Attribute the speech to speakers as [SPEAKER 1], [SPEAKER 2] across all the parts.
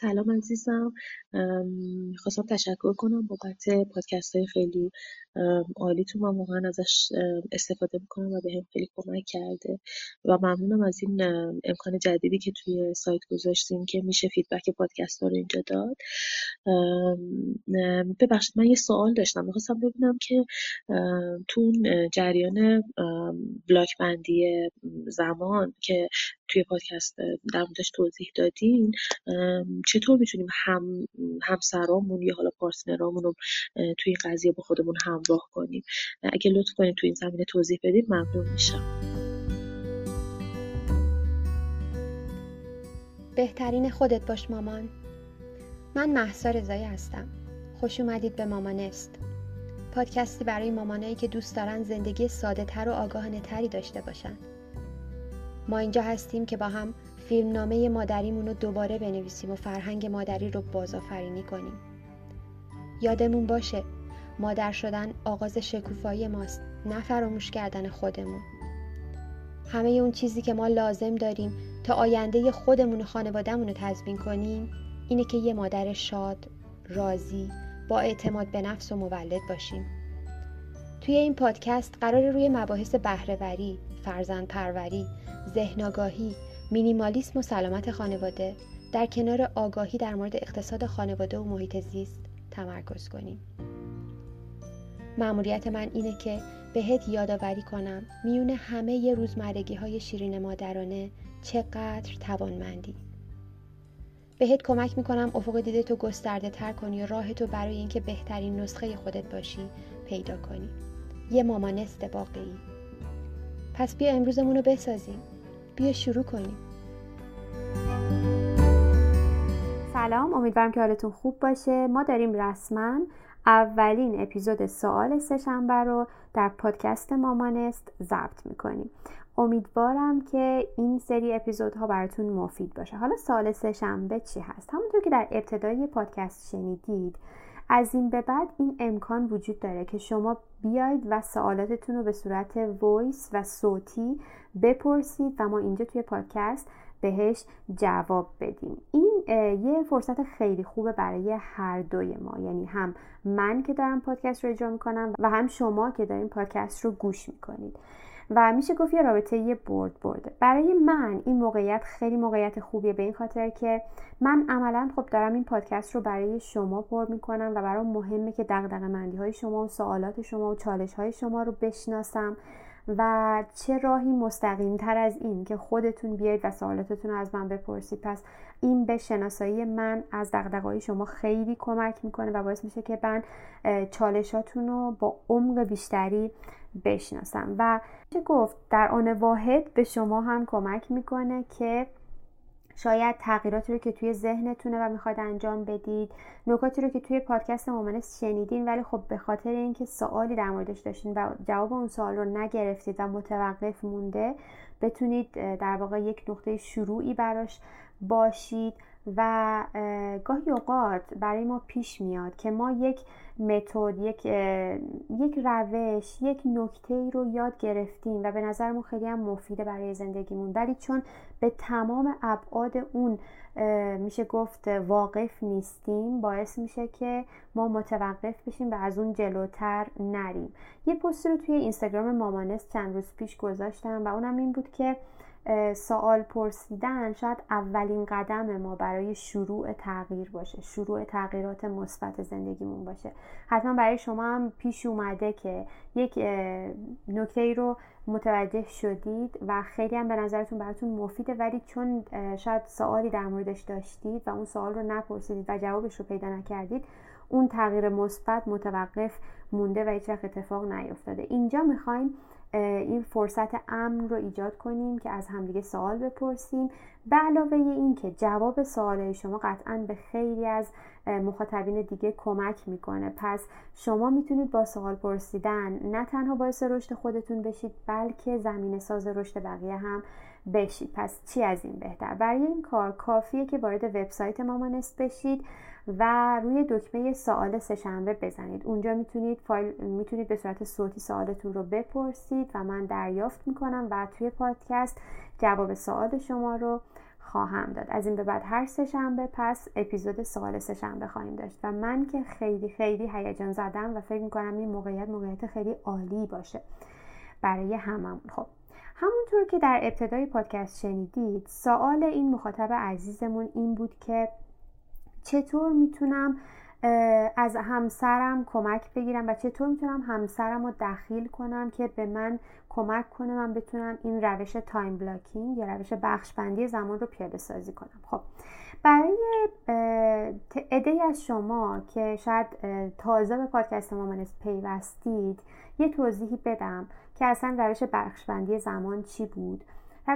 [SPEAKER 1] سلام عزیزم. خواستم تشکر کنم بابت پادکست های خیلی عالیتون من واقعا ازش استفاده می‌کنم و به هم خیلی کمک کرده و ممنونم از این امکان جدیدی که توی سایت گذاشتیم که میشه فیدبک پادکست ها رو اینجا داد. ببخشید من یه سوال داشتم. می‌خواستم ببینم که تو جریان بلاک بندی زمان که توی پادکست در موردش توضیح دادین چطور می‌تونیم هم همسرامون یا حالا پارتنرامون رو توی این قضیه با خودمون همراه کنیم؟ اگه لطف کنید توی این زمینه توضیح بدید ممنون میشم.
[SPEAKER 2] بهترین خودت باش مامان. من محسا رضایی هستم. خوش اومدید به مامانست پادکستی برای مامانایی که دوست دارن زندگی ساده تر و آگاهانه تری داشته باشن. ما اینجا هستیم که با هم فیلمنامه مادریمون رو دوباره بنویسیم و فرهنگ مادری رو بازآفرینی کنیم یادمون باشه مادر شدن آغاز شکوفایی ماست نه فراموش کردن خودمون همه اون چیزی که ما لازم داریم تا آینده خودمون و خانوادهمون رو تضمین کنیم اینه که یه مادر شاد، راضی، با اعتماد به نفس و مولد باشیم. توی این پادکست قرار روی مباحث بهرهوری، فرزند پروری، ذهن آگاهی، مینیمالیسم و سلامت خانواده در کنار آگاهی در مورد اقتصاد خانواده و محیط زیست تمرکز کنیم. مأموریت من اینه که بهت یادآوری کنم میون همه ی روزمرگی های شیرین مادرانه چقدر توانمندی بهت کمک می‌کنم افق دیده تو گسترده تر کنی و راه تو برای اینکه بهترین نسخه خودت باشی پیدا کنی یه مامانست واقعی پس بیا امروزمون رو بسازیم. بیا شروع کنیم. سلام امیدوارم که حالتون خوب باشه. ما داریم رسما اولین اپیزود سوال سهشنبه رو در پادکست مامانست ضبط می‌کنیم. امیدوارم که این سری اپیزودها براتون مفید باشه. حالا سال سهشنبه چی هست؟ همونطور که در ابتدای پادکست شنیدید از این به بعد این امکان وجود داره که شما بیاید و سوالاتتون رو به صورت voice و صوتی بپرسید و ما اینجا توی پادکست بهش جواب بدیم. این یه فرصت خیلی خوبه برای هر دوی ما. یعنی هم من که دارم پادکست رو اجرا می‌کنم و هم شما که دارین پادکست رو گوش می‌کنید. و میشه گفت یه رابطه یه برد برده برای من این موقعیت خیلی موقعیت خوبیه به این خاطر که من عملا خب دارم این پادکست رو برای شما پر می‌کنم و برای مهمه که دقدقه مندی های شما و سوالات شما و چالش های شما رو بشناسم و چه راهی مستقیم تر از این که خودتون بیاید و سوالاتتون رو از من بپرسید. پس این به شناسایی من از دقدقه شما خیلی کمک می‌کنه و باعث میشه که من چالشاتون رو با عمق بیشتری بشناسم. و چه گفت؟ در آن واحد به شما هم کمک می‌کنه که شاید تغییراتی رو که توی ذهنتونه و می‌خواید انجام بدید نکاتی رو که توی پادکست مامانست شنیدین ولی خب به خاطر اینکه سوالی در موردش داشتین و جواب اون سوال رو نگرفتید و متوقف مونده بتونید در واقع یک نقطه شروعی براش باشید. و گاهی اوقات برای ما پیش میاد که ما یک متد یک یک روش یک نکته ای رو یاد گرفتیم و به نظرمون خیلی هم مفیده برای زندگیمون. ولی چون به تمام ابعاد اون میشه گفت واقف نیستیم باعث میشه که ما متوقف بشیم و از اون جلوتر نریم. یه پست رو توی اینستاگرام مامانست چند روز پیش گذاشتم و اونم این بود که سوال پرسیدن شاید اولین قدم ما برای شروع تغییر باشه شروع تغییرات مثبت زندگیمون باشه. حتما برای شما هم پیش اومده که یک نکته رو متوجه شدید و خیلی هم به نظرتون براتون مفیده ولی چون شاید سوالی در موردش داشتید و اون سوال رو نپرسیدید و جوابش رو پیدا نکردید اون تغییر مثبت متوقف مونده و هیچ وقت اتفاق نیفتاده اینجا می‌خوایم این فرصت امن رو ایجاد کنیم که از همدیگه سوال بپرسیم. به علاوه این که جواب سوال شما قطعا به خیلی از مخاطبین دیگه کمک می‌کنه. پس شما می‌تونید با سوال پرسیدن نه تنها باعث رشد خودتون بشید بلکه زمین ساز رشد بقیه هم بشید. پس چی از این بهتر؟ برای این کار کافیه که وارد وبسایت مامانست بشید. و روی دکمه سوال سهشنبه بزنید. اونجا می‌تونید فایل می‌تونید به صورت صوتی سوالتون رو بپرسید و من دریافت می‌کنم و توی پادکست جواب سوال شما رو خواهم داد. از این به بعد هر سهشنبه پس اپیزود سوال سهشنبه خواهیم داشت و من که خیلی خیلی هیجان زدم و فکر می‌کنم این موقعیت موقعیت خیلی عالی باشه برای هممون. خب همونطور که در ابتدای پادکست شنیدید سوال این مخاطب عزیزمون این بود که چطور می‌تونم از همسرم کمک بگیرم و چطور می‌تونم همسرم رو دخیل کنم که به من کمک کنه من بتونم این روش time blocking یا روش بخشبندی زمان رو پیاده سازی کنم؟ خب برای عده از شما که شاید تازه به پادکست مامانست پیوستید یه توضیحی بدم که اصلا روش بخشبندی زمان چی بود؟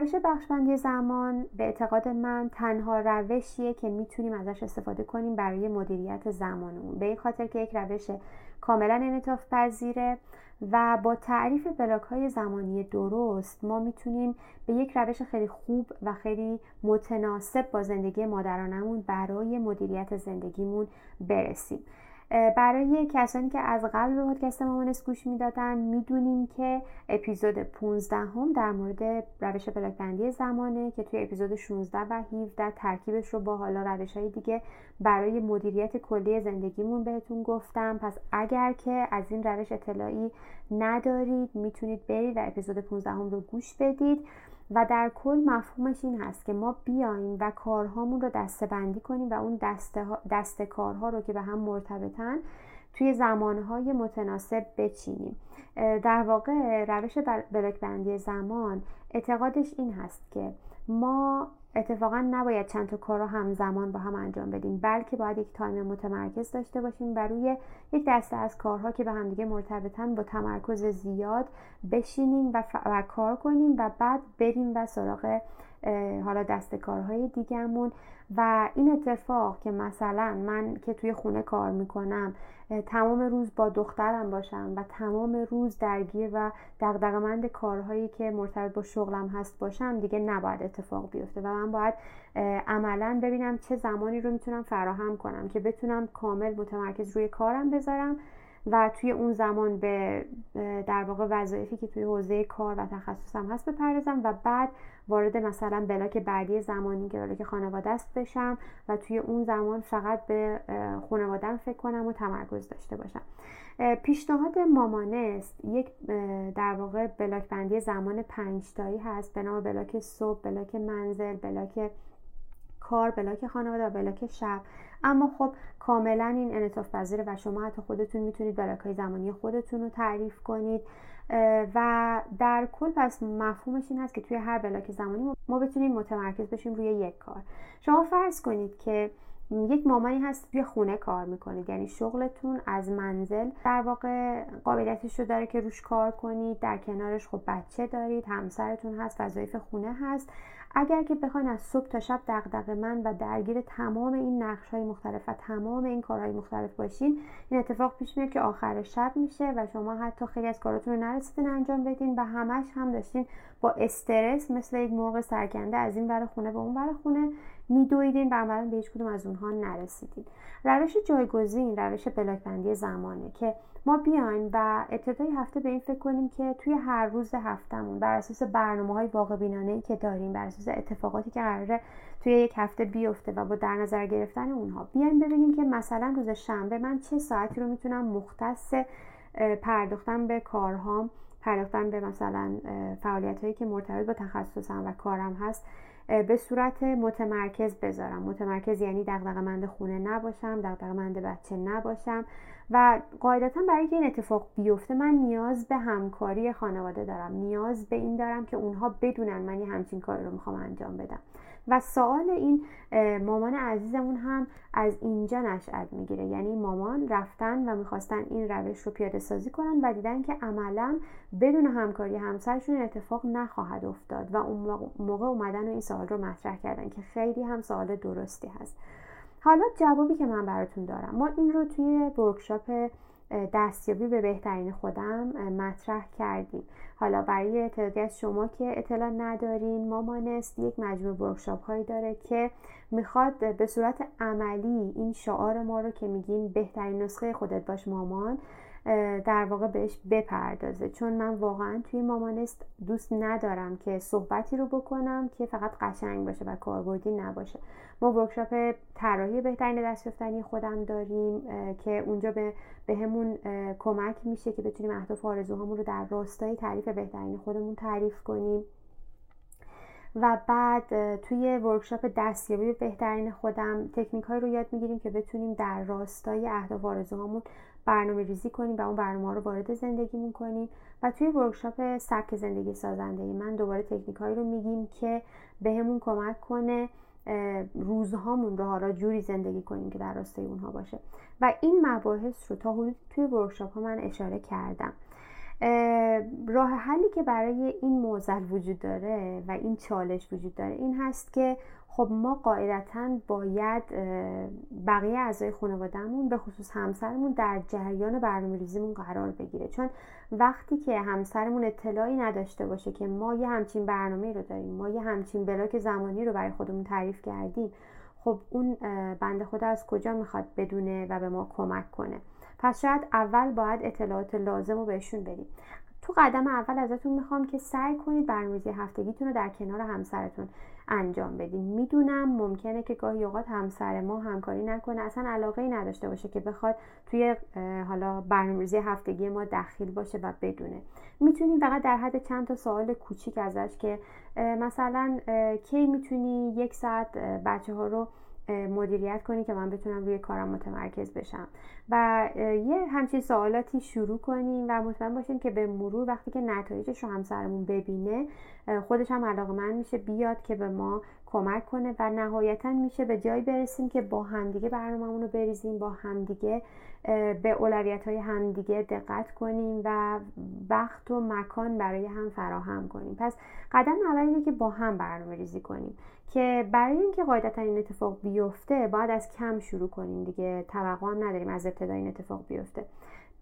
[SPEAKER 2] روش بخشبندی زمان به اعتقاد من تنها روشیه که می‌تونیم ازش استفاده کنیم برای مدیریت زمانمون. به این خاطر که یک روش کاملا انعطاف پذیره و با تعریف بلاک های زمانی درست ما می‌تونیم به یک روش خیلی خوب و خیلی متناسب با زندگی مادرانمون برای مدیریت زندگیمون برسیم. برای کسانی که از قبل به پادکست مامانس گوش می‌دادن می‌دونیم که اپیزود 15 هم در مورد روش بلاک زمانه که توی اپیزود 16 و 17 ترکیبش رو با حالا روش های دیگه برای مدیریت کلی زندگیمون بهتون گفتم. پس اگر که از این روش اطلاعی ندارید می‌تونید برید و اپیزود 15 هم رو گوش بدید. و در کل مفهومش این هست که ما بیایم و کارهامون رو دسته بندی کنیم و اون دسته, دسته کارها رو که به هم مرتبطن توی زمانهای متناسب بچینیم. در واقع روش بلاک بندی زمان اعتقادش این هست که ما اتفاقا نباید چند تا کار رو همزمان با هم انجام بدیم بلکه باید یک تایم متمرکز داشته باشیم و روی یک دسته از کارها که به همدیگه مرتبطن با تمرکز زیاد بشینیم و, و کار کنیم و بعد بریم و سراغ حالا دست کارهای دیگهمون. و این اتفاق که مثلا من که توی خونه کار می‌کنم تمام روز با دخترم باشم و تمام روز درگیر و دقدقمند کارهایی که مرتبط با شغلم هست باشم دیگه نباید اتفاق بیفته و من باید عملا ببینم چه زمانی رو می‌تونم فراهم کنم که بتونم کامل متمرکز روی کارم بذارم و توی اون زمان به در واقع وظایفی که توی حوزه کار و تخصصم هست بپردازم و بعد وارد مثلا block بعدی زمانی که block خانواده است بشم و توی اون زمان فقط به خانوادم فکر کنم و تمرکز داشته باشم. پیشنهاد مامانست یک در واقع block بندی زمان پنجتایی هست. به نام block صبح block منزل block کار block خانواده و block شب اما خب کاملا این انعطاف پذیره و شما حتی خودتون می‌تونید block های زمانی خودتون رو تعریف کنید. و در کل پس مفهومش این هست که توی هر بلاک زمانی ما بتونیم متمرکز بشیم روی یک کار. شما فرض کنید که یک مامانی هست توی خونه کار می‌کنید یعنی شغلتون از منزل در واقع قابلیتش رو داره که روش کار کنید در کنارش خب بچه دارید همسرتون هست وظایف خونه هست. اگر که بخواین از صبح تا شب دغدغ من و درگیر تمام این نقش های مختلف و تمام این کارهای مختلف باشین این اتفاق پیش میاد که آخر شب میشه و شما حتی خیلی از کاراتون رو نرسیدین انجام بدین و همش هم داشتین با استرس مثل یک مرغ سرکنده از این ور خونه به اون ور خونه. میدویدین و عملا به هیچ کدوم از اونها نرسیدین. روش جایگزین روش بلاک زمانه که ما بیایم و ابتدای هفته به این فکر کنیم که توی هر روز هفتهمون بر اساس برنامه های واقع بینانه ای که داریم بر اساس اتفاقاتی که قراره توی یک هفته بیفته و با در نظر گرفتن اونها بیایم ببینیم که مثلا روز شنبه من چه ساعتی رو می‌تونم مختص پرداختن به کارهام پرداختن به مثلا فعالیت هایی که مرتبط با تخصصم و کارم هست. به صورت متمرکز بذارم. متمرکز یعنی دغدغه‌مند خونه نباشم دغدغه‌مند بچه نباشم. و قاعدتا برای اینکه این اتفاق بیفته من نیاز به همکاری خانواده دارم. نیاز به این دارم که اونها بدونن من یه همچین کاری رو می‌خوام انجام بدم. و سوال این مامان عزیزمون هم از اینجا نشأت می‌گیره. یعنی مامان رفتن و می‌خواستن این روش رو پیاده سازی کنن و دیدن که عملا بدون همکاری همسرشون اتفاق نخواهد افتاد و اون موقع اومدن و این سوال رو مطرح کردن که خیلی هم سوال درستی هست. حالا جوابی که من براتون دارم. ما این رو توی ورکشاپ دستیابی به بهترین خودم مطرح کردیم. حالا برای تعدادی از شما که اطلاع ندارین مامانست یک مجموعه ورکشاپ هایی داره که می‌خواد به صورت عملی این شعار ما رو که میگیم بهترین نسخه خودت باش مامان در واقع بهش بپردازه. چون من واقعا توی مامانست دوست ندارم که صحبتی رو بکنم که فقط قشنگ باشه و کاربردی نباشه. ما ورکشاپ طراحی بهترین دستیافتنی خودم داریم که اونجا به بهمون کمک میشه که بتونیم اهداف آرزوهامون رو در راستای تعریف بهترین خودمون تعریف کنیم. و بعد توی workshop دستیابی بهترین خودم تکنیک های رو یاد می‌گیریم که بتونیم در راستای اهداف آرزوهامون برنامه ریزی کنیم و اون برنامه رو وارد زندگیمون کنیم. و توی workshop سبک زندگی سازنده من دوباره تکنیک هایی رو میگیم که بهمون کمک کنه روزهامون رو حالا جوری زندگی کنیم که در راستای اونها باشه. و این مباحث رو تا حدود توی workshop ها من اشاره کردم. راه حلی که برای این موزل وجود داره و این چالش وجود داره این هست که خب ما قاعدتا باید بقیه اعضای خانوادهمون به خصوص همسرمون در جریان برنامه ریزیمون قرار بگیره. چون وقتی که همسرمون اطلاعی نداشته باشه که ما یه همچین برنامه رو داریم ما یه همچین بلاک زمانی رو برای خودمون تعریف کردیم خب اون بنده خدا از کجا می‌خواد بدونه و به ما کمک کنه؟ پس شاید اول باید اطلاعات لازم رو بهشون بدیم. تو قدم اول ازتون می‌خوام که سعی کنید برنامه‌ریزی هفتگیتون رو در کنار همسرتون انجام بدین. می‌دونم ممکنه که گاهی اوقات همسر ما همکاری نکنه. اصلا علاقه ای نداشته باشه که بخواد توی حالا برنامه‌ریزی هفتگی ما دخیل باشه و بدونه. می‌تونید فقط در حد چند تا سوال کوچیک ازش که مثلا کی می‌تونی یک ساعت بچه ها رو مدیریت کنی که من بتونم روی کارم متمرکز بشم. و یه همچین سوالاتی شروع کنیم و مطمئن باشیم که به مرور وقتی که نتایجش رو همسرمون ببینه خودش هم علاقه میشه بیاد که به ما کمک کنه و نهایتا میشه به جایی برسیم که با همدیگه برنامهمون رو بریزیم با همدیگه به اولویت های همدیگه دقت کنیم و وقت و مکان برای هم فراهم کنیم. پس قدم اول اینه که با هم برنامه ریزی کنیم. که برای اینکه قاعدتا این اتفاق بیفته باید از کم شروع کنیم دیگه. توقع هم نداریم از ابتدا این اتفاق بیفته.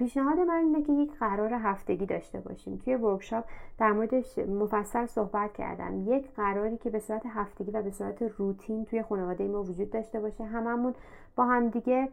[SPEAKER 2] پیشنهاد من اینه که یک قرار هفتگی داشته باشیم. توی ورکشاپ در موردش مفصل صحبت کردم. یک قراری که به صورت هفتگی و به صورت روتین توی خانواده ما وجود داشته باشه. هممون با هم دیگه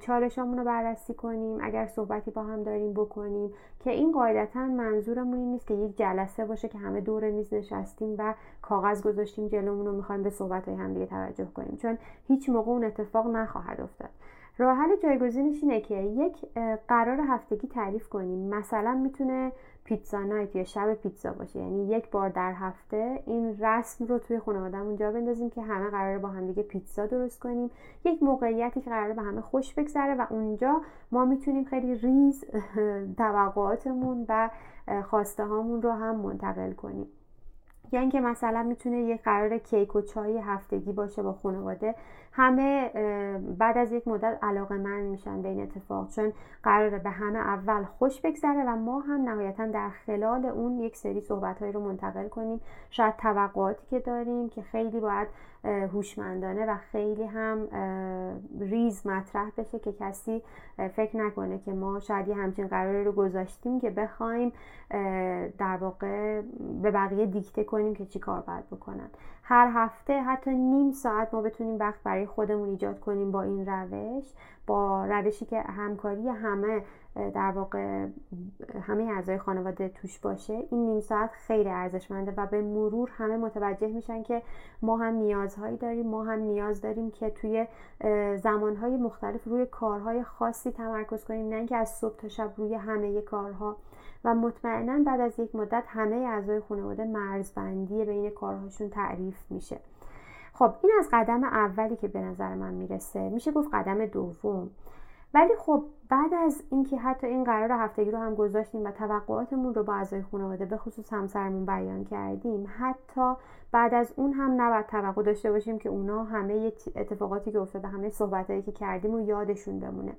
[SPEAKER 2] چالشامون رو بررسی کنیم. اگر صحبتی با هم داریم بکنیم. که این قاعدتا منظورمون این نیست که یک جلسه باشه که همه دور میز نشستیم و کاغذ گذاشتیم جلومون رو می‌خوایم به صحبت های هم دیگه توجه کنیم. چون هیچ موقع اون اتفاق نخواهد افتاد. راه حل جایگزینش اینه که یک قرار هفتگی تعریف کنیم. مثلا می‌تونه پیتزا نایت یا شب پیتزا باشه. یعنی یک بار در هفته این رسم رو توی خانوادهمون جا بندازیم که همه قرار با هم دیگه پیتزا درست کنیم. یک موقعیتی که قرار به همه خوش بگذره و اونجا ما می‌تونیم خیلی ریز توقعاتمون و خواسته هامون رو هم منتقل کنیم. یا اینکه مثلا می‌تونه یک قرار کیک و چای هفتگی باشه با خانواده. همه بعد از یک مدت علاقه من میشن به این اتفاق چون قراره به همه اول خوش بگذره و ما هم نهایتا در خلال اون یک سری صحبت رو منتقل کنیم. شاید توقعاتی که داریم که خیلی باید هوشمندانه و خیلی هم ریز مطرح بشه که کسی فکر نکنه که ما شاید یه همچین قراری رو گذاشتیم که بخوایم در واقع به بقیه دیکته کنیم که چی کار باید بکنن. هر هفته حتی نیم ساعت ما بتونیم وقت برای خودمون ایجاد کنیم با این روش با روشی که همکاری همه در واقع همه اعضای خانواده توش باشه این نیم ساعت خیلی ارزشمنده و به مرور همه متوجه میشن که ما هم نیازهایی داریم ما هم نیاز داریم که توی زمانهای مختلف روی کارهای خاصی تمرکز کنیم نه اینکه از صبح تا شب روی همه کارها. و مطمئنا بعد از یک مدت همه اعضای خانواده مرزبندی بین کارهاشون تعریف میشه. خب این از قدم اولی که به نظر من می‌رسه. میشه گفت قدم دوم. ولی خب بعد از اینکه حتی این قرار هفتگی رو هم گذاشتیم و توقعاتمون رو با اعضای خانواده به خصوص همسرمون بیان کردیم حتی بعد از اون هم نباید توقع داشته باشیم که اونا همه اتفاقاتی که افتاده همه صحبتهایی که کردیم و یادشون بمونه.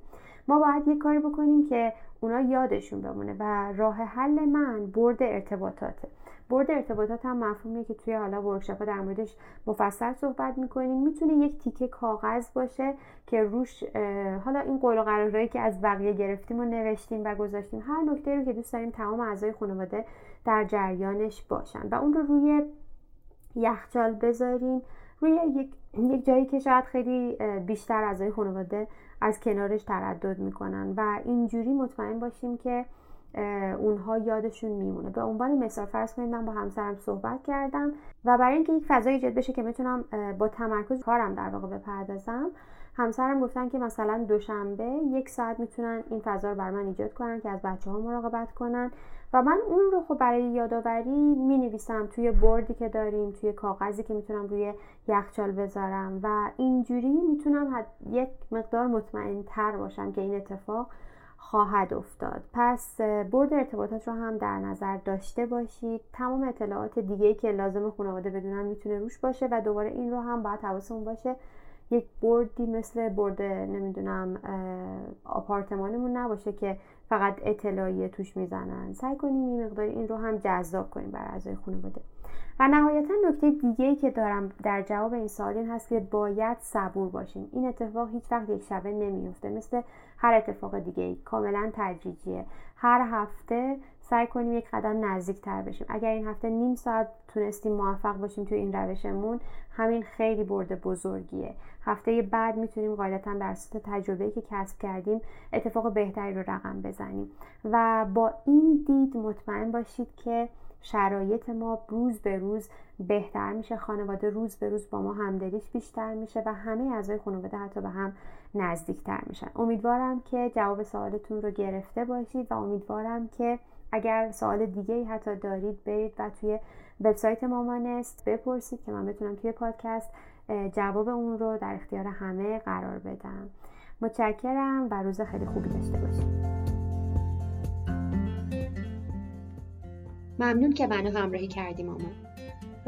[SPEAKER 2] ما باید یه کاری بکنیم که اونا یادشون بمونه و راه حل من برد ارتباطاته. برد ارتباطات هم مفهومیه که توی حالا ورکشاپ در موردش مفصل صحبت می‌کنیم. می‌تونه یک تیکه کاغذ باشه که روش حالا این قول و قرارهایی که از بقیه گرفتیم و نوشتیم و گذاشتیم هر نکته رو که دوست داریم تمام اعضای خانواده در جریانش باشن و اون رو روی یخچال بذاریم. روی یک, یک جایی که شاید خیلی بیشتر اعضای خانواده از کنارش تردد می‌کنن و اینجوری مطمئن باشیم که اونها یادشون میمونه. به عنوان مثال فرض کنید من با همسرم صحبت کردم و برای اینکه یک فضای ایجاد بشه که بتونم با تمرکز کارم در واقع بپردازم همسرم گفتن که مثلا دوشنبه یک ساعت می‌تونن این فضا رو بر من ایجاد کنن که از بچه ها مراقبت کنن. و من اون رو خب برای یادآوری می نویسم توی بردی که داریم توی کاغذی که می‌تونم روی یخچال بذارم. و اینجوری می‌تونم یک مقدار مطمئن تر باشم که این اتفاق خواهد افتاد. پس برد ارتباطات رو هم در نظر داشته باشید. تمام اطلاعات دیگه که لازم خانواده بدونن می‌تونه روش باشه و دوباره این رو هم باید حواسمون باشه. یک بردی مثل برد نمی‌دونم آپارتمانمون نباشه که فقط اطلاعیه توش می‌زنن. سعی کنیم این مقدار این رو هم جذاب کنیم برای اعضای خانواده. و نهایتا نکته دیگه ای که دارم در جواب این سوال این هست که باید صبور باشیم. این اتفاق هیچ وقت یک شبه نمیفته مثل هر اتفاق دیگه ای کاملا تدریجیه. هر هفته سعی کنیم یک قدم نزدیک تر بشیم. اگر این هفته نیم ساعت تونستیم موفق باشیم توی این روشمون همین خیلی برده بزرگیه. هفته بعد می‌تونیم قاعدتا بر اساس تجربه که کسب کردیم اتفاق بهتری رو رقم بزنیم. و با این دید مطمئن باشید که شرایط ما روز به روز بهتر میشه. خانواده روز به روز با ما همدلیش بیشتر میشه و همه اعضای خانواده حتی به هم نزدیکتر میشن. امیدوارم که جواب سوالتون رو گرفته باشید و امیدوارم که اگر سوال دیگه ای حتی دارید برید و توی وبسایت مامانست بپرسید که من بتونم توی پادکست جواب اون رو در اختیار همه قرار بدم. متشکرم و روز خیلی خوبی داشته باشید.
[SPEAKER 3] ممنون که منو همراهی کردی مامان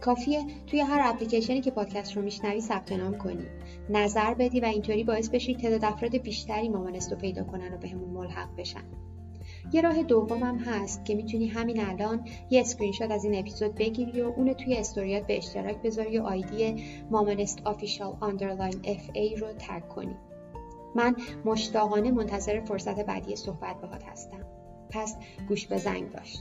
[SPEAKER 3] کافیه توی هر اپلیکیشنی که پادکست رو میشنوی ثبت نام کنی. نظر بدی و اینطوری باعث بشی تعداد افراد بیشتری مامانست رو پیدا کنن و بهمون ملحق بشن. یه راه دومم هست که می‌تونی همین الان یه اسکرین شات از این اپیزود بگیری و اونو توی استوریات به اشتراک بذاری و ID مامانست official underline FA رو tag کنی. من مشتاقانه منتظر فرصت بعدی صحبت باهات هستم. پس گوش به زنگ باش.